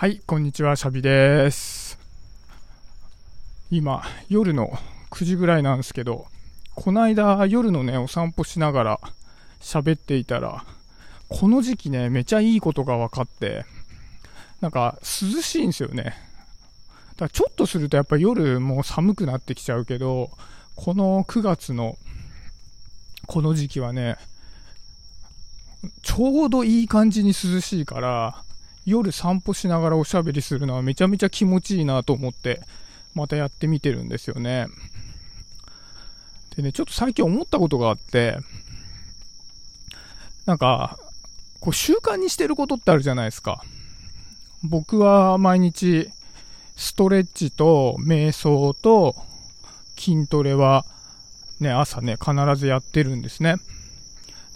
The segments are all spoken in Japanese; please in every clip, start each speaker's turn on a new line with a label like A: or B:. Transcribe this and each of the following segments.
A: はい、こんにちは、シャビです。今、夜の9時ぐらいなんですけど、この間、夜のね、お散歩しながら喋っていたら、この時期ね、めちゃいいことが分かって、なんか、涼しいんですよね。だからちょっとするとやっぱ夜もう寒くなってきちゃうけど、この9月の、この時期はね、ちょうどいい感じに涼しいから、夜散歩しながらおしゃべりするのはめちゃめちゃ気持ちいいなと思って、またやってみてるんですよね。でね、ちょっと最近思ったことがあって、なんか、こう習慣にしてることってあるじゃないですか。僕は毎日、ストレッチと瞑想と筋トレはね、朝ね、必ずやってるんですね。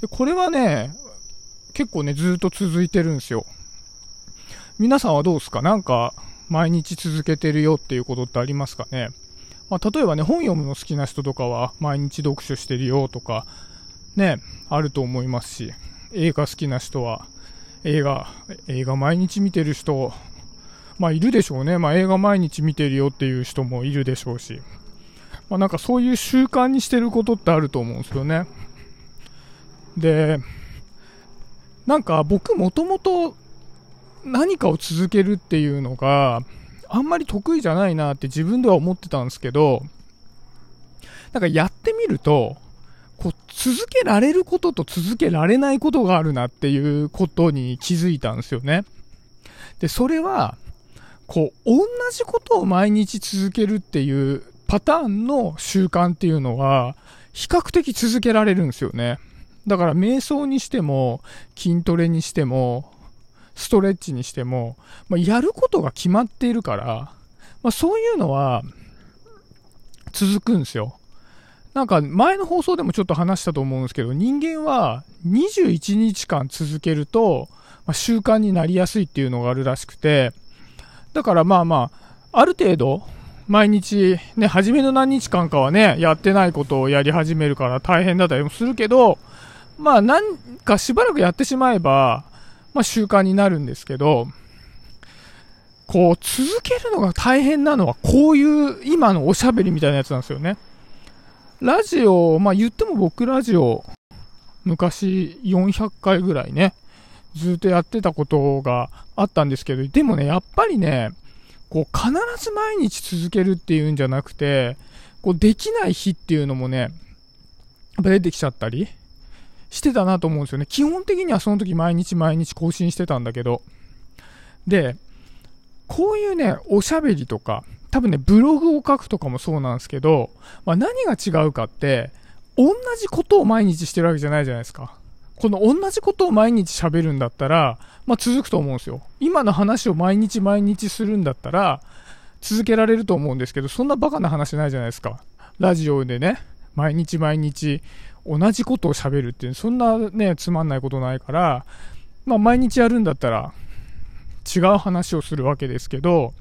A: で、これはね、結構ね、ずっと続いてるんですよ。皆さんはどうですか？なんか、毎日続けてるよっていうことってありますかね？まあ、例えばね、本読むの好きな人とかは、毎日読書してるよとか、ね、あると思いますし、映画好きな人は、映画、映画毎日見てる人、まあ、いるでしょうね。まあ、映画毎日見てるよっていう人もいるでしょうし、まあ、なんかそういう習慣にしてることってあると思うんですよね。で、なんか僕もともと何かを続けるっていうのがあんまり得意じゃないなって自分では思ってたんですけど、なんかやってみると、こう続けられることと続けられないことがあるなっていうことに気づいたんですよね。で、それは、こう、同じことを毎日続けるっていうパターンの習慣っていうのは、比較的続けられるんですよね。だから瞑想にしても、筋トレにしても、ストレッチにしても、まあ、やることが決まっているから、まあ、そういうのは続くんですよ。なんか前の放送でもちょっと話したと思うんですけど、人間は21日間続けると、まあ、習慣になりやすいっていうのがあるらしくて、だからまあまあ、ある程度、毎日、ね、初めの何日間かはね、やってないことをやり始めるから大変だったりもするけど、まあなんかしばらくやってしまえば、まあ習慣になるんですけど、こう続けるのが大変なのはこういう今のおしゃべりみたいなやつなんですよね。ラジオ、まあ言っても僕ラジオ、昔400回ぐらいね、ずっとやってたことがあったんですけど、でもね、やっぱりね、こう必ず毎日続けるっていうんじゃなくて、こうできない日っていうのもね、やっぱ出てきちゃったりしてたなと思うんですよね。基本的にはその時毎日毎日更新してたんだけど。で、こういうね、おしゃべりとか、多分ね、ブログを書くとかもそうなんですけど、まあ、何が違うかって、同じことを毎日してるわけじゃないじゃないですか。この同じことを毎日喋るんだったら、まあ、続くと思うんですよ。今の話を毎日毎日するんだったら、続けられると思うんですけど、そんなバカな話ないじゃないですか。ラジオでね、毎日毎日同じことを喋るっていう、そんなね、つまんないことないから、まあ、毎日やるんだったら、違う話をするわけですけど、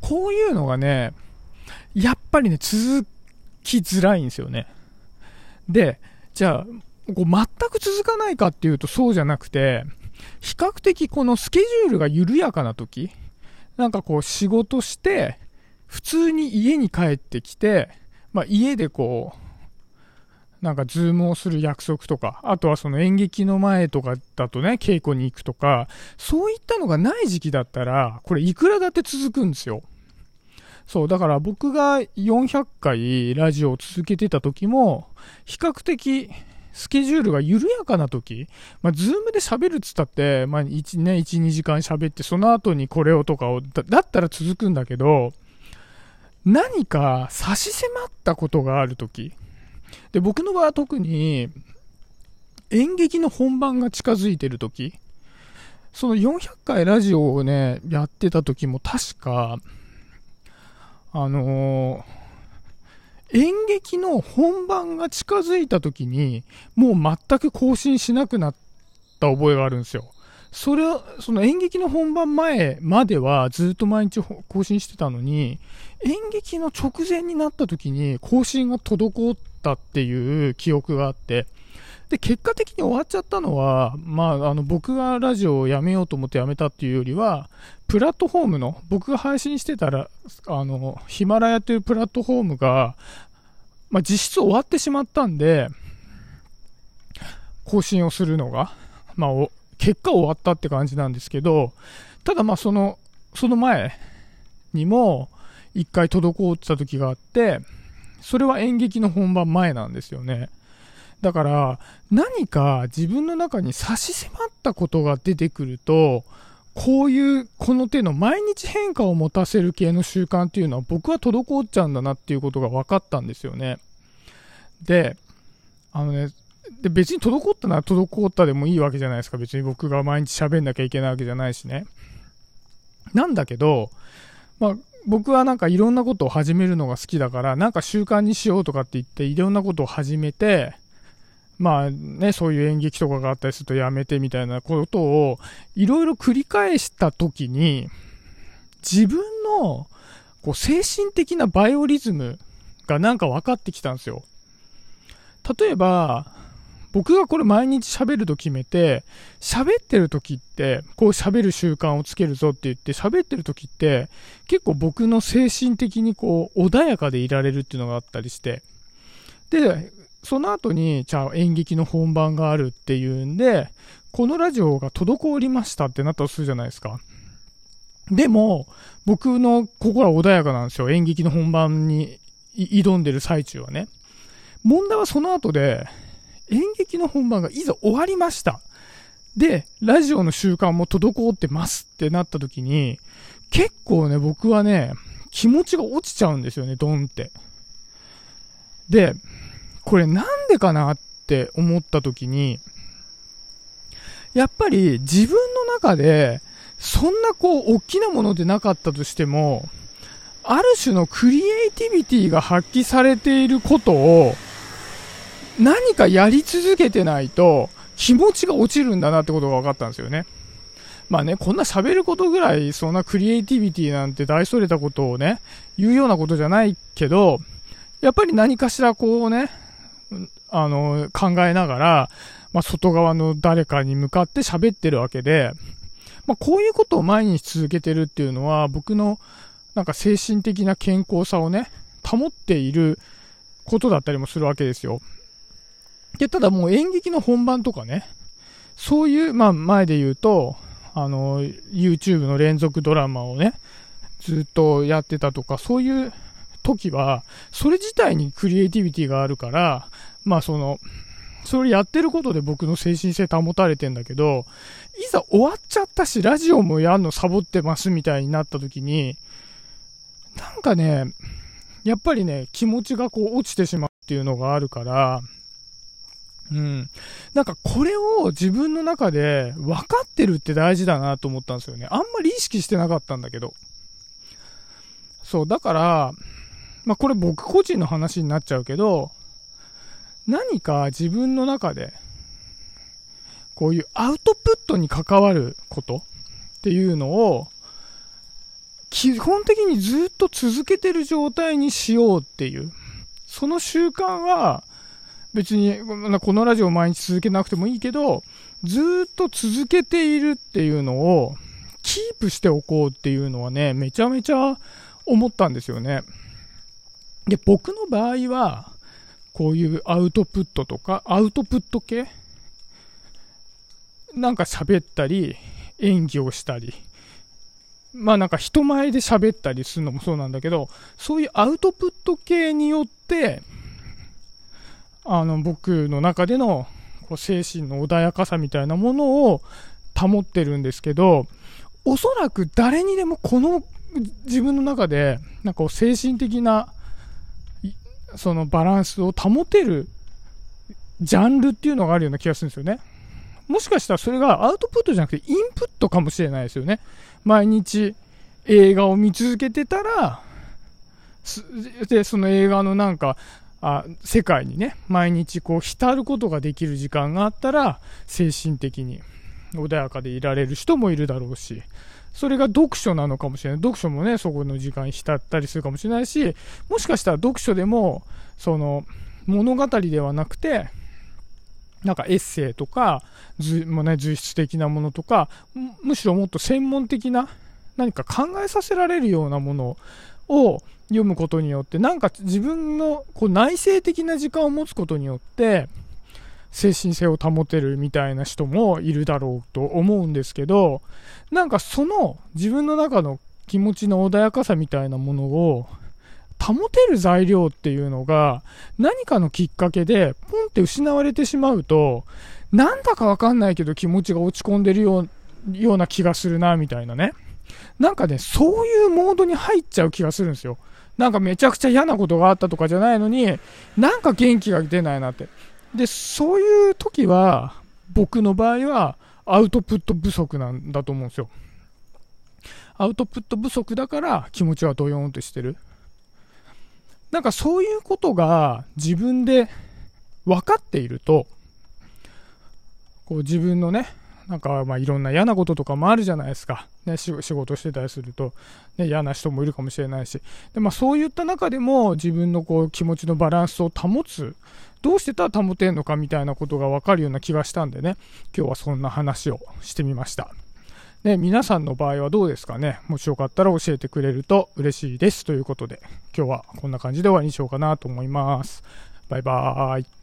A: こういうのがね、やっぱりね、続きづらいんですよね。で、じゃあ、こう全く続かないかっていうとそうじゃなくて、比較的このスケジュールが緩やかな時、なんかこう仕事して、普通に家に帰ってきて、まあ家でこう、なんかズームをする約束とか、あとはその演劇の前とかだとね、稽古に行くとか、そういったのがない時期だったら、これいくらだって続くんですよ。そう、だから僕が400回ラジオを続けてた時も、比較的スケジュールが緩やかな時、まあ、ズームで喋るっつったって、まあ、1ね、1、2時間喋って、その後にこれをとかを、だだったら続くんだけど、何か差し迫ったことがある時、で、僕の場合は特に、演劇の本番が近づいてる時、その400回ラジオをね、やってた時も確か、あのー演劇の本番が近づいた時に、もう全く更新しなくなった覚えがあるんですよ。それは、その演劇の本番前まではずっと毎日更新してたのに、演劇の直前になった時に更新が滞っったっていう記憶があって、で、結果的に終わっちゃったのは、まあ、あの、僕がラジオをやめようと思ってやめたっていうよりは、プラットフォームの、僕が配信してたら、あの、ヒマラヤというプラットフォームが、まあ、実質終わってしまったんで、更新をするのが、まあ、結果終わったって感じなんですけど、ただまあその、その前にも一回滞ってた時があって、それは演劇の本番前なんですよね。だから何か自分の中に差し迫ったことが出てくると、こういうこの手の毎日変化を持たせる系の習慣っていうのは僕は滞っちゃうんだなっていうことが分かったんですよね。で、あのね、で別に滞ったなら滞ったでもいいわけじゃないですか。別に僕が毎日喋んなきゃいけないわけじゃないしね。なんだけど、まあ、僕はなんかいろんなことを始めるのが好きだから、なんか習慣にしようとかって言って、いろんなことを始めて、まあね、そういう演劇とかがあったりするとやめてみたいなことをいろいろ繰り返した時に、自分のこう精神的なバイオリズムがなんか分かってきたんですよ。例えば、僕がこれ毎日喋ると決めて、喋ってる時って、こう喋る習慣をつけるぞって言って喋ってる時って、結構僕の精神的にこう穏やかでいられるっていうのがあったりして、で、その後に、じゃあ演劇の本番があるっていうんで、このラジオが滞りましたってなったとするじゃないですか。でも、僕の心は穏やかなんですよ。演劇の本番に挑んでる最中はね。問題はその後で、演劇の本番がいざ終わりました。で、ラジオの習慣も滞ってますってなった時に、結構ね、僕はね、気持ちが落ちちゃうんですよね、ドンって。で、これなんでかなって思った時に、やっぱり自分の中で、そんなこう、大きなものでなかったとしても、ある種のクリエイティビティが発揮されていることを、何かやり続けてないと気持ちが落ちるんだなってことが分かったんですよね。まあね、こんな喋ることぐらい、そんなクリエイティビティなんて大それたことをね、言うようなことじゃないけど、やっぱり何かしらこうね、あの、考えながら、まあ、外側の誰かに向かって喋ってるわけで、まあ、こういうことを毎日続けてるっていうのは、僕のなんか精神的な健康さをね、保っていることだったりもするわけですよ。で、ただもう演劇の本番とかね、そういう、まあ前で言うと、あの、YouTube の連続ドラマをね、ずっとやってたとか、そういう時は、それ自体にクリエイティビティがあるから、まあその、それやってることで僕の精神性保たれてんだけど、いざ終わっちゃったし、ラジオもやんのサボってますみたいになった時に、なんかね、やっぱりね、気持ちがこう落ちてしまうっていうのがあるから、うん。なんかこれを自分の中で分かってるって大事だなと思ったんですよね。あんまり意識してなかったんだけど。そう、だから、まあこれ僕個人の話になっちゃうけど、何か自分の中で、こういうアウトプットに関わることっていうのを、基本的にずっと続けてる状態にしようっていう、その習慣は、別に、このラジオ毎日続けなくてもいいけど、ずっと続けているっていうのを、キープしておこうっていうのはね、めちゃめちゃ思ったんですよね。で、僕の場合は、こういうアウトプットとか、アウトプット系？なんか喋ったり、演技をしたり、まあなんか人前で喋ったりするのもそうなんだけど、そういうアウトプット系によって、あの、僕の中でのこう精神の穏やかさみたいなものを保ってるんですけど、おそらく誰にでもこの自分の中で、なんかこう精神的な、そのバランスを保てるジャンルっていうのがあるような気がするんですよね。もしかしたらそれがアウトプットじゃなくてインプットかもしれないですよね。毎日映画を見続けてたら、で、その映画のなんか、あ世界にね、毎日こう浸ることができる時間があったら、精神的に穏やかでいられる人もいるだろうし、それが読書なのかもしれない。読書もね、そこの時間浸ったりするかもしれないし、もしかしたら読書でも、その、物語ではなくて、なんかエッセイとか、ずもね、随筆的なものとか、むしろもっと専門的な何か考えさせられるようなものを読むことによって、なんか自分のこう内省的な時間を持つことによって、精神性を保てるみたいな人もいるだろうと思うんですけど、なんかその自分の中の気持ちの穏やかさみたいなものを保てる材料っていうのが何かのきっかけでポンって失われてしまうと、なんだかわかんないけど気持ちが落ち込んでるような気がするな、みたいなね。なんかね、そういうモードに入っちゃう気がするんですよ。なんかめちゃくちゃ嫌なことがあったとかじゃないのに、なんか元気が出ないなって。で、そういう時は、僕の場合は、アウトプット不足なんだと思うんですよ。アウトプット不足だから気持ちはドヨーンとしてる。なんかそういうことが自分で分かっていると、こう自分のね、なんかまあいろんな嫌なこととかもあるじゃないですか。ね、仕事してたりすると、ね、嫌な人もいるかもしれないし。で、まあそういった中でも自分のこう気持ちのバランスを保つ。どうしてたら保てんのかみたいなことがわかるような気がしたんでね、今日はそんな話をしてみました。ね、皆さんの場合はどうですかねもしよかったら教えてくれると嬉しいです。ということで、今日はこんな感じで終わりにしようかなと思います。バイバーイ。